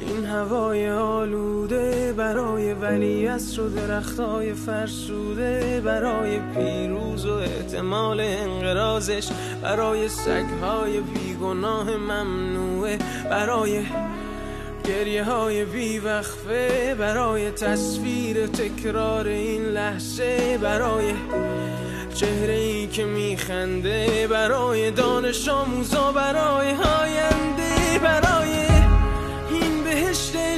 این هوای آلوده برای ولی و درختای فرسوده برای پیروز و احتمال انقرازش برای سگهای بیگناه ممنوعه برای گریه های بیوقفه برای تصویر تکرار این لحظه برای چهره ای که میخنده برای دانش آموزا برای هاینده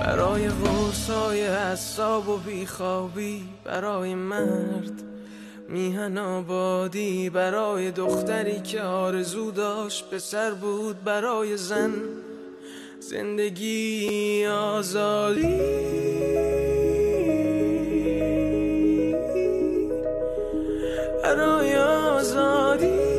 برای غوصای حساب و بیخوابی برای مرد میهن آبادی برای دختری که آرزو داشت سر بود برای زن زندگی آزادی. برای آزادی.